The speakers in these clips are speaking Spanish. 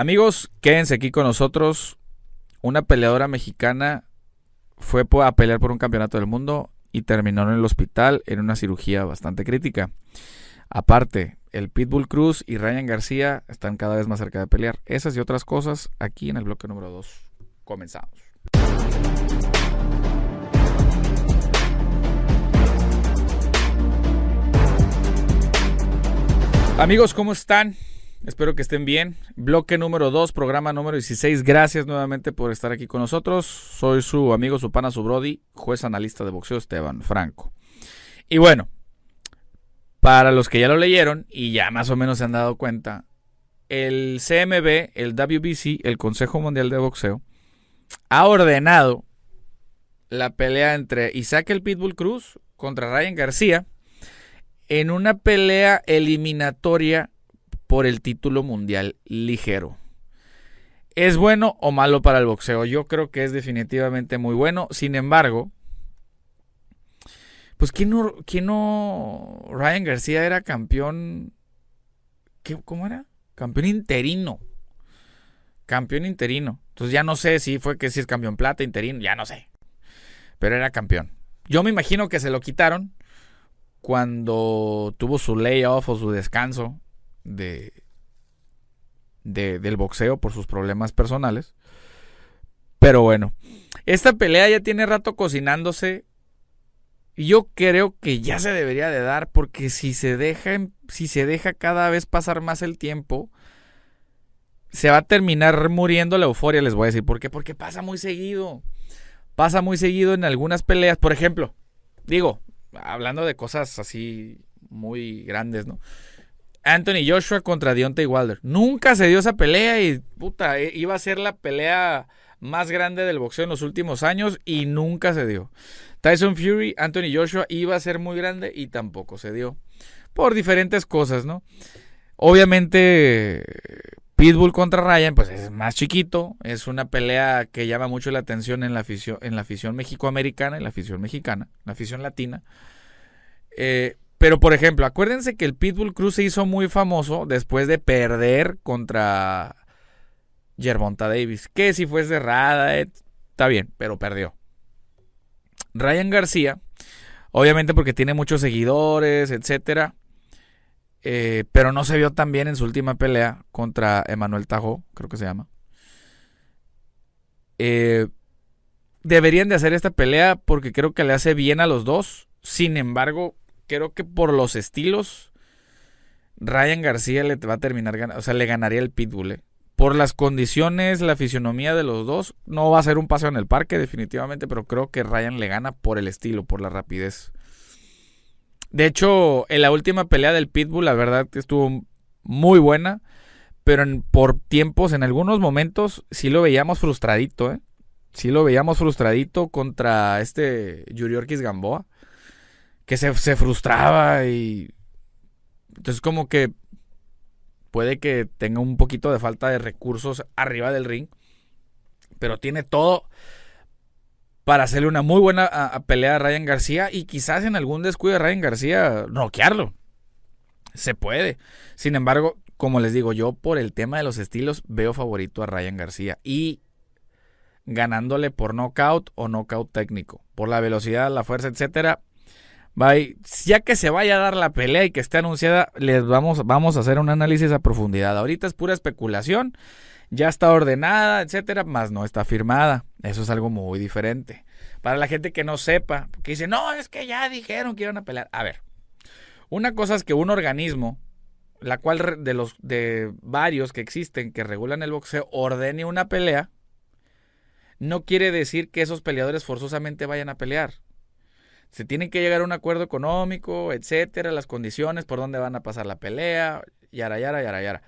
Amigos, quédense aquí con nosotros. Una peleadora mexicana fue a pelear por un campeonato del mundo y terminó en el hospital en una cirugía bastante crítica. Aparte, el Pitbull Cruz y Ryan García están cada vez más cerca de pelear. Esas y otras cosas aquí en el bloque número 2. Comenzamos. Amigos, ¿cómo están? Espero que estén bien. Bloque número 2, programa número 16. Gracias nuevamente por estar aquí con nosotros. Soy su amigo, su pana, su brody, juez analista de boxeo Esteban Franco. Y bueno, para los que ya lo leyeron y ya más o menos se han dado cuenta, el CMB, el WBC, el Consejo Mundial de Boxeo, ha ordenado la pelea entre Isaac el Pitbull Cruz contra Ryan García en una pelea eliminatoria por el título mundial ligero. ¿Es bueno o malo para el boxeo? Yo creo que es definitivamente muy bueno. Sin embargo, pues ¿quién no, quién no... Ryan García era campeón... ¿Qué, ¿Cómo era? Campeón interino. Campeón interino. Entonces ya no sé si fue que si es campeón plata, interino, ya no sé. Pero era campeón. Yo me imagino que se lo quitaron cuando tuvo su layoff o su descanso de, del boxeo por sus problemas personales. Pero bueno, esta pelea ya tiene rato cocinándose. Y yo creo que ya se debería de dar porque si se deja, si se deja cada vez pasar más el tiempo, se va a terminar muriendo la euforia, les voy a decir. ¿Por qué? Porque pasa muy seguido. Pasa muy seguido en algunas peleas. Por ejemplo, digo, hablando de cosas así muy grandes, ¿no? Anthony Joshua contra Deontay Wilder. Nunca se dio esa pelea y puta, eh, iba a ser la pelea más grande del boxeo en los últimos años y nunca se dio. Tyson Fury, Anthony Joshua iba a ser muy grande y tampoco se dio. Por diferentes cosas, ¿no? Obviamente, Pitbull contra Ryan, pues es más chiquito. Es una pelea que llama mucho la atención en la afición, en la afición mexicoamericana, en la afición mexicana, la afición latina. Eh, pero, por ejemplo, acuérdense que el Pitbull Cruz se hizo muy famoso después de perder contra Gervonta Davis. Que si fue cerrada, eh, está bien, pero perdió. Ryan García, obviamente porque tiene muchos seguidores, etcétera. Eh, pero no se vio tan bien en su última pelea contra Emanuel Tajo, creo que se llama. Eh, deberían de hacer esta pelea porque creo que le hace bien a los dos. Sin embargo, creo que por los estilos, Ryan García le va a terminar ganando, o sea, le ganaría el Pitbull. ¿eh? Por las condiciones, la fisionomía de los dos, no va a ser un paseo en el parque definitivamente, pero creo que Ryan le gana por el estilo, por la rapidez. De hecho, en la última pelea del Pitbull, la verdad que estuvo muy buena, pero por tiempos, en algunos momentos, sí lo veíamos frustradito, ¿eh? Sí lo veíamos frustradito contra este Yuriorkis Gamboa que se, frustraba y... Entonces como que puede que tenga un poquito de falta de recursos arriba del ring, pero tiene todo para hacerle una muy buena pelea a Ryan García y quizás en algún descuido de Ryan García noquearlo. Se puede. Sin embargo, como les digo, yo por el tema de los estilos veo favorito a Ryan García y ganándole por knockout o knockout técnico, por la velocidad, la fuerza, etcétera, ya que se vaya a dar la pelea y que esté anunciada, les vamos, vamos a hacer un análisis a profundidad. Ahorita es pura especulación, ya está ordenada, etcétera, más no está firmada. Eso es algo muy diferente. Para la gente que no sepa, que dice, no, es que ya dijeron que iban a pelear. A ver, una cosa es que un organismo, la cual de los de varios que existen que regulan el boxeo, ordene una pelea, no quiere decir que esos peleadores forzosamente vayan a pelear se tiene que llegar a un acuerdo económico, etcétera, las condiciones por dónde van a pasar la pelea, yara, yara, yara, yara.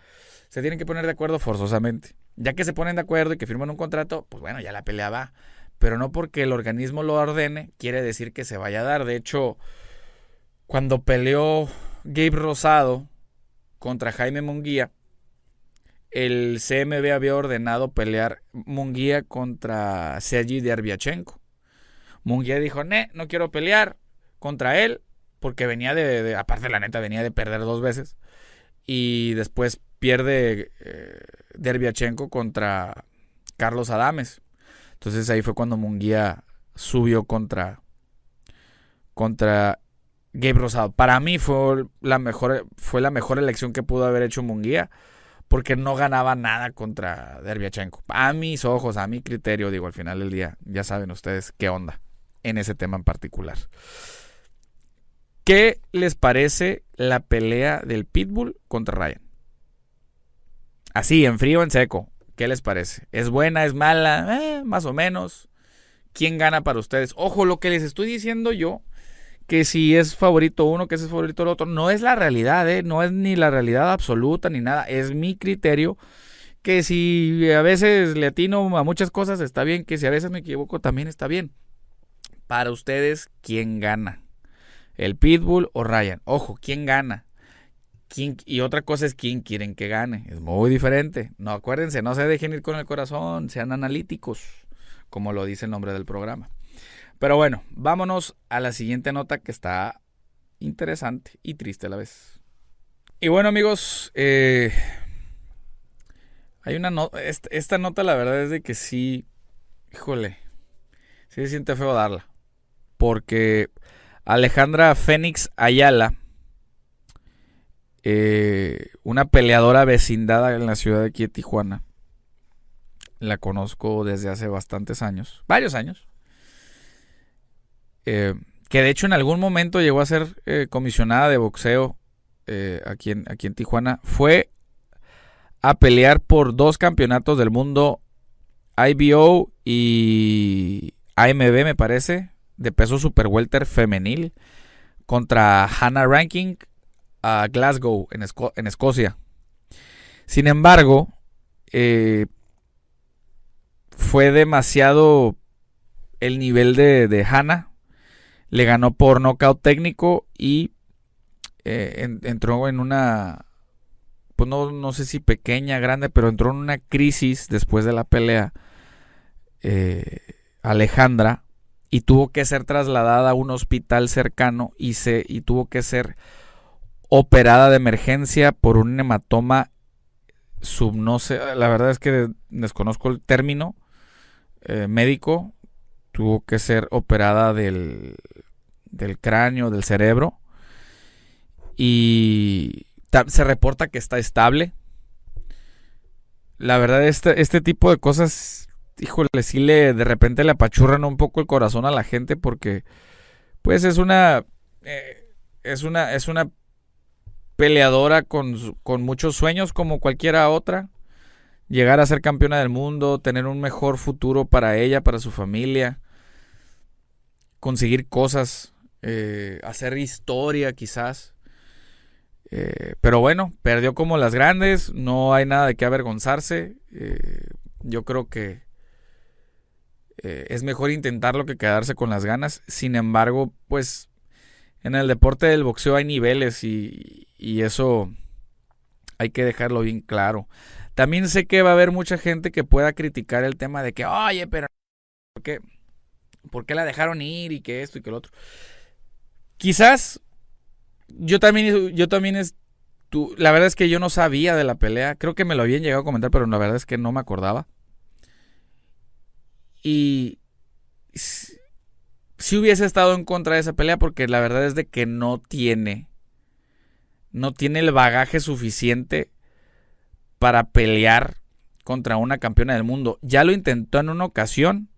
Se tienen que poner de acuerdo forzosamente. Ya que se ponen de acuerdo y que firman un contrato, pues bueno, ya la pelea va. Pero no porque el organismo lo ordene, quiere decir que se vaya a dar. De hecho, cuando peleó Gabe Rosado contra Jaime Munguía, el CMB había ordenado pelear Munguía contra Sergi Derbiachenko. Munguía dijo, ne, no quiero pelear contra él, porque venía de, aparte la neta, venía de perder dos veces. Y después pierde eh, Derbiachenko contra Carlos Adames. Entonces ahí fue cuando Munguía subió contra contra Gabe Rosado. Para mí fue la mejor fue la mejor elección que pudo haber hecho Munguía porque no ganaba nada contra Derbiachenko. A mis ojos, a mi criterio, digo, al final del día, ya saben ustedes qué onda en ese tema en particular. ¿Qué les parece la pelea del Pitbull contra Ryan? Así, en frío, en seco. ¿Qué les parece? ¿Es buena? ¿Es mala? Eh, más o menos. ¿Quién gana para ustedes? Ojo, lo que les estoy diciendo yo que si es favorito uno, que es favorito el otro. No es la realidad, ¿eh? no es ni la realidad absoluta ni nada. Es mi criterio. Que si a veces le atino a muchas cosas está bien, que si a veces me equivoco también está bien. Para ustedes, ¿quién gana? ¿El Pitbull o Ryan? Ojo, ¿quién gana? ¿Quién, y otra cosa es quién quieren que gane. Es muy diferente. No acuérdense, no se dejen ir con el corazón, sean analíticos, como lo dice el nombre del programa. Pero bueno, vámonos a la siguiente nota que está interesante y triste a la vez. Y bueno amigos, eh, hay una nota, esta, nota la verdad es de que sí, híjole, sí se siente feo darla. Porque Alejandra Fénix Ayala, eh, una peleadora vecindada en la ciudad de aquí de Tijuana, la conozco desde hace bastantes años, varios años. Eh, que de hecho en algún momento llegó a ser eh, comisionada de boxeo aquí, en, aquí en Tijuana, fue a pelear por dos campeonatos del mundo, IBO y AMB me parece, de peso super welter femenil, contra Hannah Ranking a Glasgow, en, en Escocia. Sin embargo, fue demasiado el nivel de, de Hannah le ganó por nocaut técnico y eh, entró en una, pues no, no, sé si pequeña, grande, pero entró en una crisis después de la pelea. Eh, Alejandra y tuvo que ser trasladada a un hospital cercano y, se, y tuvo que ser operada de emergencia por un hematoma sub, la verdad es que desconozco el término eh, médico, tuvo que ser operada del, del cráneo, del cerebro. Y se reporta que está estable. La verdad, este, este tipo de cosas, híjole, sí le de repente le apachurran un poco el corazón a la gente porque, pues es una, eh, es una, es una peleadora con, con muchos sueños como cualquiera otra. Llegar a ser campeona del mundo, tener un mejor futuro para ella, para su familia, conseguir cosas eh, hacer historia quizás. Eh, pero bueno, perdió como las grandes, no hay nada de qué avergonzarse. Yo creo que es mejor intentarlo que quedarse con las ganas. Sin embargo, pues en el deporte del boxeo hay niveles y, y eso hay que dejarlo bien claro. También sé que va a haber mucha gente que pueda criticar el tema de que, oye, pero ¿por qué, ¿por qué la dejaron ir y que esto y que lo otro? Quizás yo también, yo también es, la verdad es que yo no sabía de la pelea. Creo que me lo habían llegado a comentar, pero la verdad es que no me acordaba. Y si, hubiese estado en contra de esa pelea, porque la verdad es de que no tiene, no tiene el bagaje suficiente para pelear contra una campeona del mundo. Ya lo intentó en una ocasión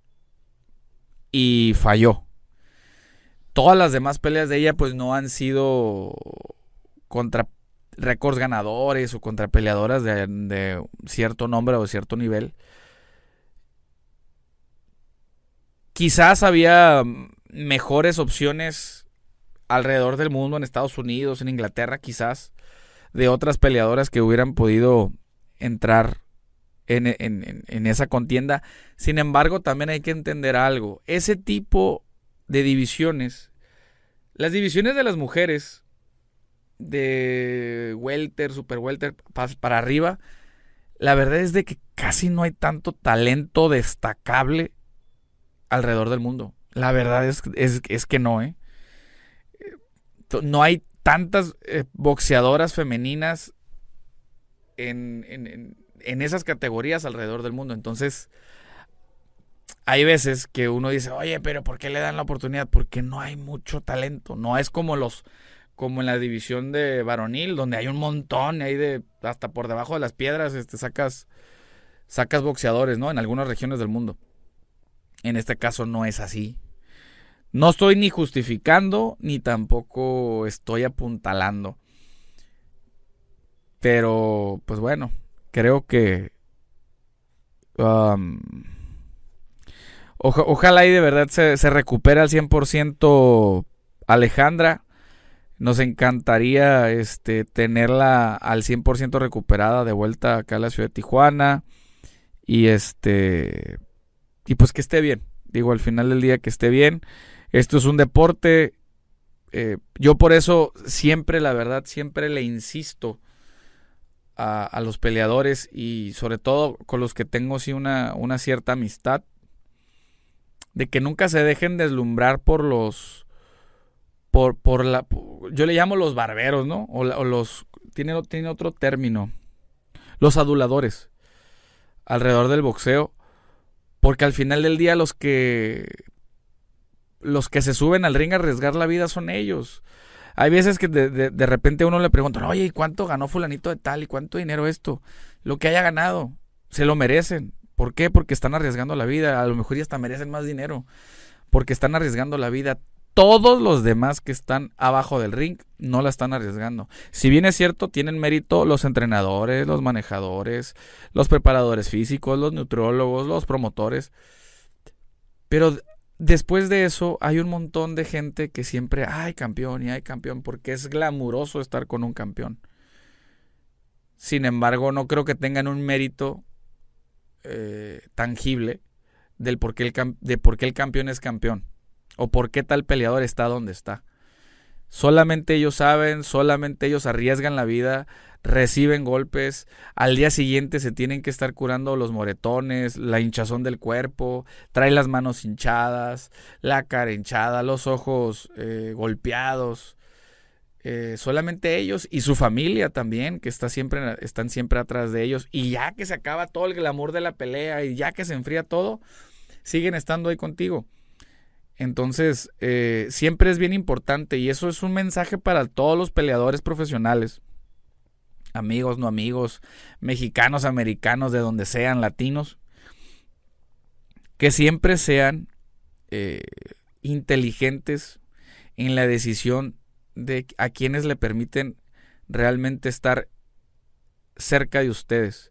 y falló todas las demás peleas de ella pues no han sido contra récords ganadores o contra peleadoras de, cierto nombre o cierto nivel. Quizás había mejores opciones alrededor del mundo, en Estados Unidos, en Inglaterra, quizás, de otras peleadoras que hubieran podido entrar en, esa contienda. Sin embargo, también hay que entender algo. Ese tipo de divisiones. Las divisiones de las mujeres, de welter, super welter, para arriba, la verdad es de que casi no hay tanto talento destacable alrededor del mundo. La verdad es, es, que no, ¿eh? No hay tantas eh, boxeadoras femeninas en, en, en esas categorías alrededor del mundo. Entonces, hay veces que uno dice, oye, pero ¿por qué le dan la oportunidad? Porque no hay mucho talento. No es como los, como en la división de varonil, donde hay un montón, ahí de, hasta por debajo de las piedras, este, sacas, sacas boxeadores, ¿no? En algunas regiones del mundo. En este caso no es así. No estoy ni justificando, ni tampoco estoy apuntalando. Pero, pues bueno, creo que... Um, ojalá y de verdad se, se recupere al 100% Alejandra. Nos encantaría este, tenerla al 100% recuperada de vuelta acá a la ciudad de Tijuana. Y este. Y pues que esté bien. Digo, al final del día que esté bien. Esto es un deporte. Eh, yo por eso siempre, la verdad, siempre le insisto a, los peleadores y sobre todo con los que tengo sí una, una cierta amistad, de que nunca se dejen deslumbrar por los, por, por la, yo le llamo los barberos, ¿no? O, los, tiene, tiene otro término, los aduladores alrededor del boxeo, porque al final del día los que, los que se suben al ring a arriesgar la vida son ellos. Hay veces que de, de, repente uno le pregunta, oye, ¿y cuánto ganó fulanito de tal? ¿Y cuánto dinero esto? Lo que haya ganado, se lo merecen. ¿Por qué? Porque están arriesgando la vida. A lo mejor ya hasta merecen más dinero. Porque están arriesgando la vida. Todos los demás que están abajo del ring no la están arriesgando. Si bien es cierto, tienen mérito los entrenadores, los manejadores, los preparadores físicos, los nutriólogos, los promotores. Pero Después de eso, hay un montón de gente que siempre, hay campeón y hay campeón, porque es glamuroso estar con un campeón. Sin embargo, no creo que tengan un mérito eh, tangible del por qué el, de por qué el campeón es campeón o por qué tal peleador está donde está. Solamente ellos saben, solamente ellos arriesgan la vida, reciben golpes, al día siguiente se tienen que estar curando los moretones, la hinchazón del cuerpo, trae las manos hinchadas, la cara hinchada, los ojos eh, golpeados. Eh, solamente ellos y su familia también, que está siempre, están siempre atrás de ellos. Y ya que se acaba todo el glamour de la pelea y ya que se enfría todo, siguen estando ahí contigo. Entonces, eh, siempre es bien importante y eso es un mensaje para todos los peleadores profesionales amigos, no amigos, mexicanos, americanos, de donde sean, latinos, que siempre sean eh, inteligentes en la decisión de a quienes le permiten realmente estar cerca de ustedes.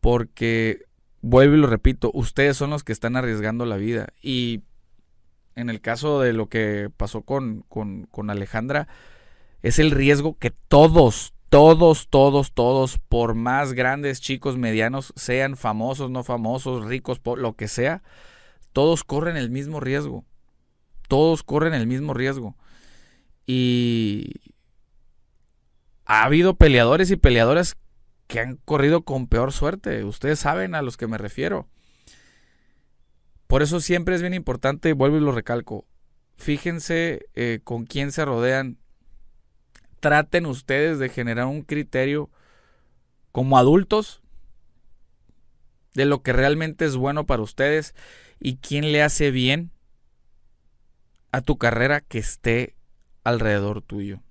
Porque, vuelvo y lo repito, ustedes son los que están arriesgando la vida. Y en el caso de lo que pasó con, con, con Alejandra, es el riesgo que todos, todos, todos, todos, por más grandes, chicos, medianos, sean famosos, no famosos, ricos, lo que sea, todos corren el mismo riesgo. Todos corren el mismo riesgo. Y ha habido peleadores y peleadoras que han corrido con peor suerte. Ustedes saben a los que me refiero. Por eso siempre es bien importante, vuelvo y lo recalco, fíjense eh, con quién se rodean, traten ustedes de generar un criterio como adultos de lo que realmente es bueno para ustedes y quién le hace bien a tu carrera que esté alrededor tuyo.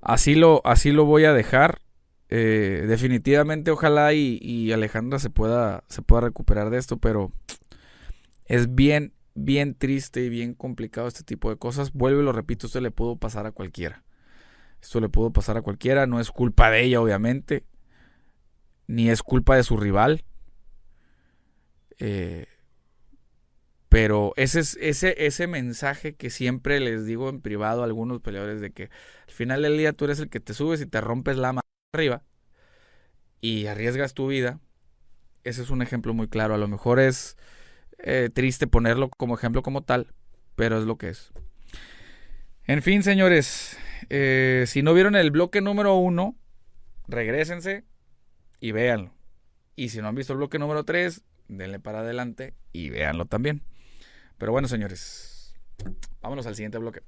Así lo, así lo voy a dejar. Eh, definitivamente, ojalá y, Alejandra se pueda, se pueda recuperar de esto, pero es bien bien triste y bien complicado este tipo de cosas. Vuelvo y lo repito, esto le pudo pasar a cualquiera. Esto le pudo pasar a cualquiera, no es culpa de ella, obviamente, ni es culpa de su rival. Eh, pero ese, es, ese, ese mensaje que siempre les digo en privado a algunos peleadores de que al final del día tú eres el que te subes y te rompes la mano arriba y arriesgas tu vida. Ese es un ejemplo muy claro. A lo mejor es eh, triste ponerlo como ejemplo como tal, pero es lo que es. En fin, señores, eh, si no vieron el bloque número uno, regresense y véanlo. Y si no han visto el bloque número 3, denle para adelante y véanlo también. Pero bueno, señores, vámonos al siguiente bloque.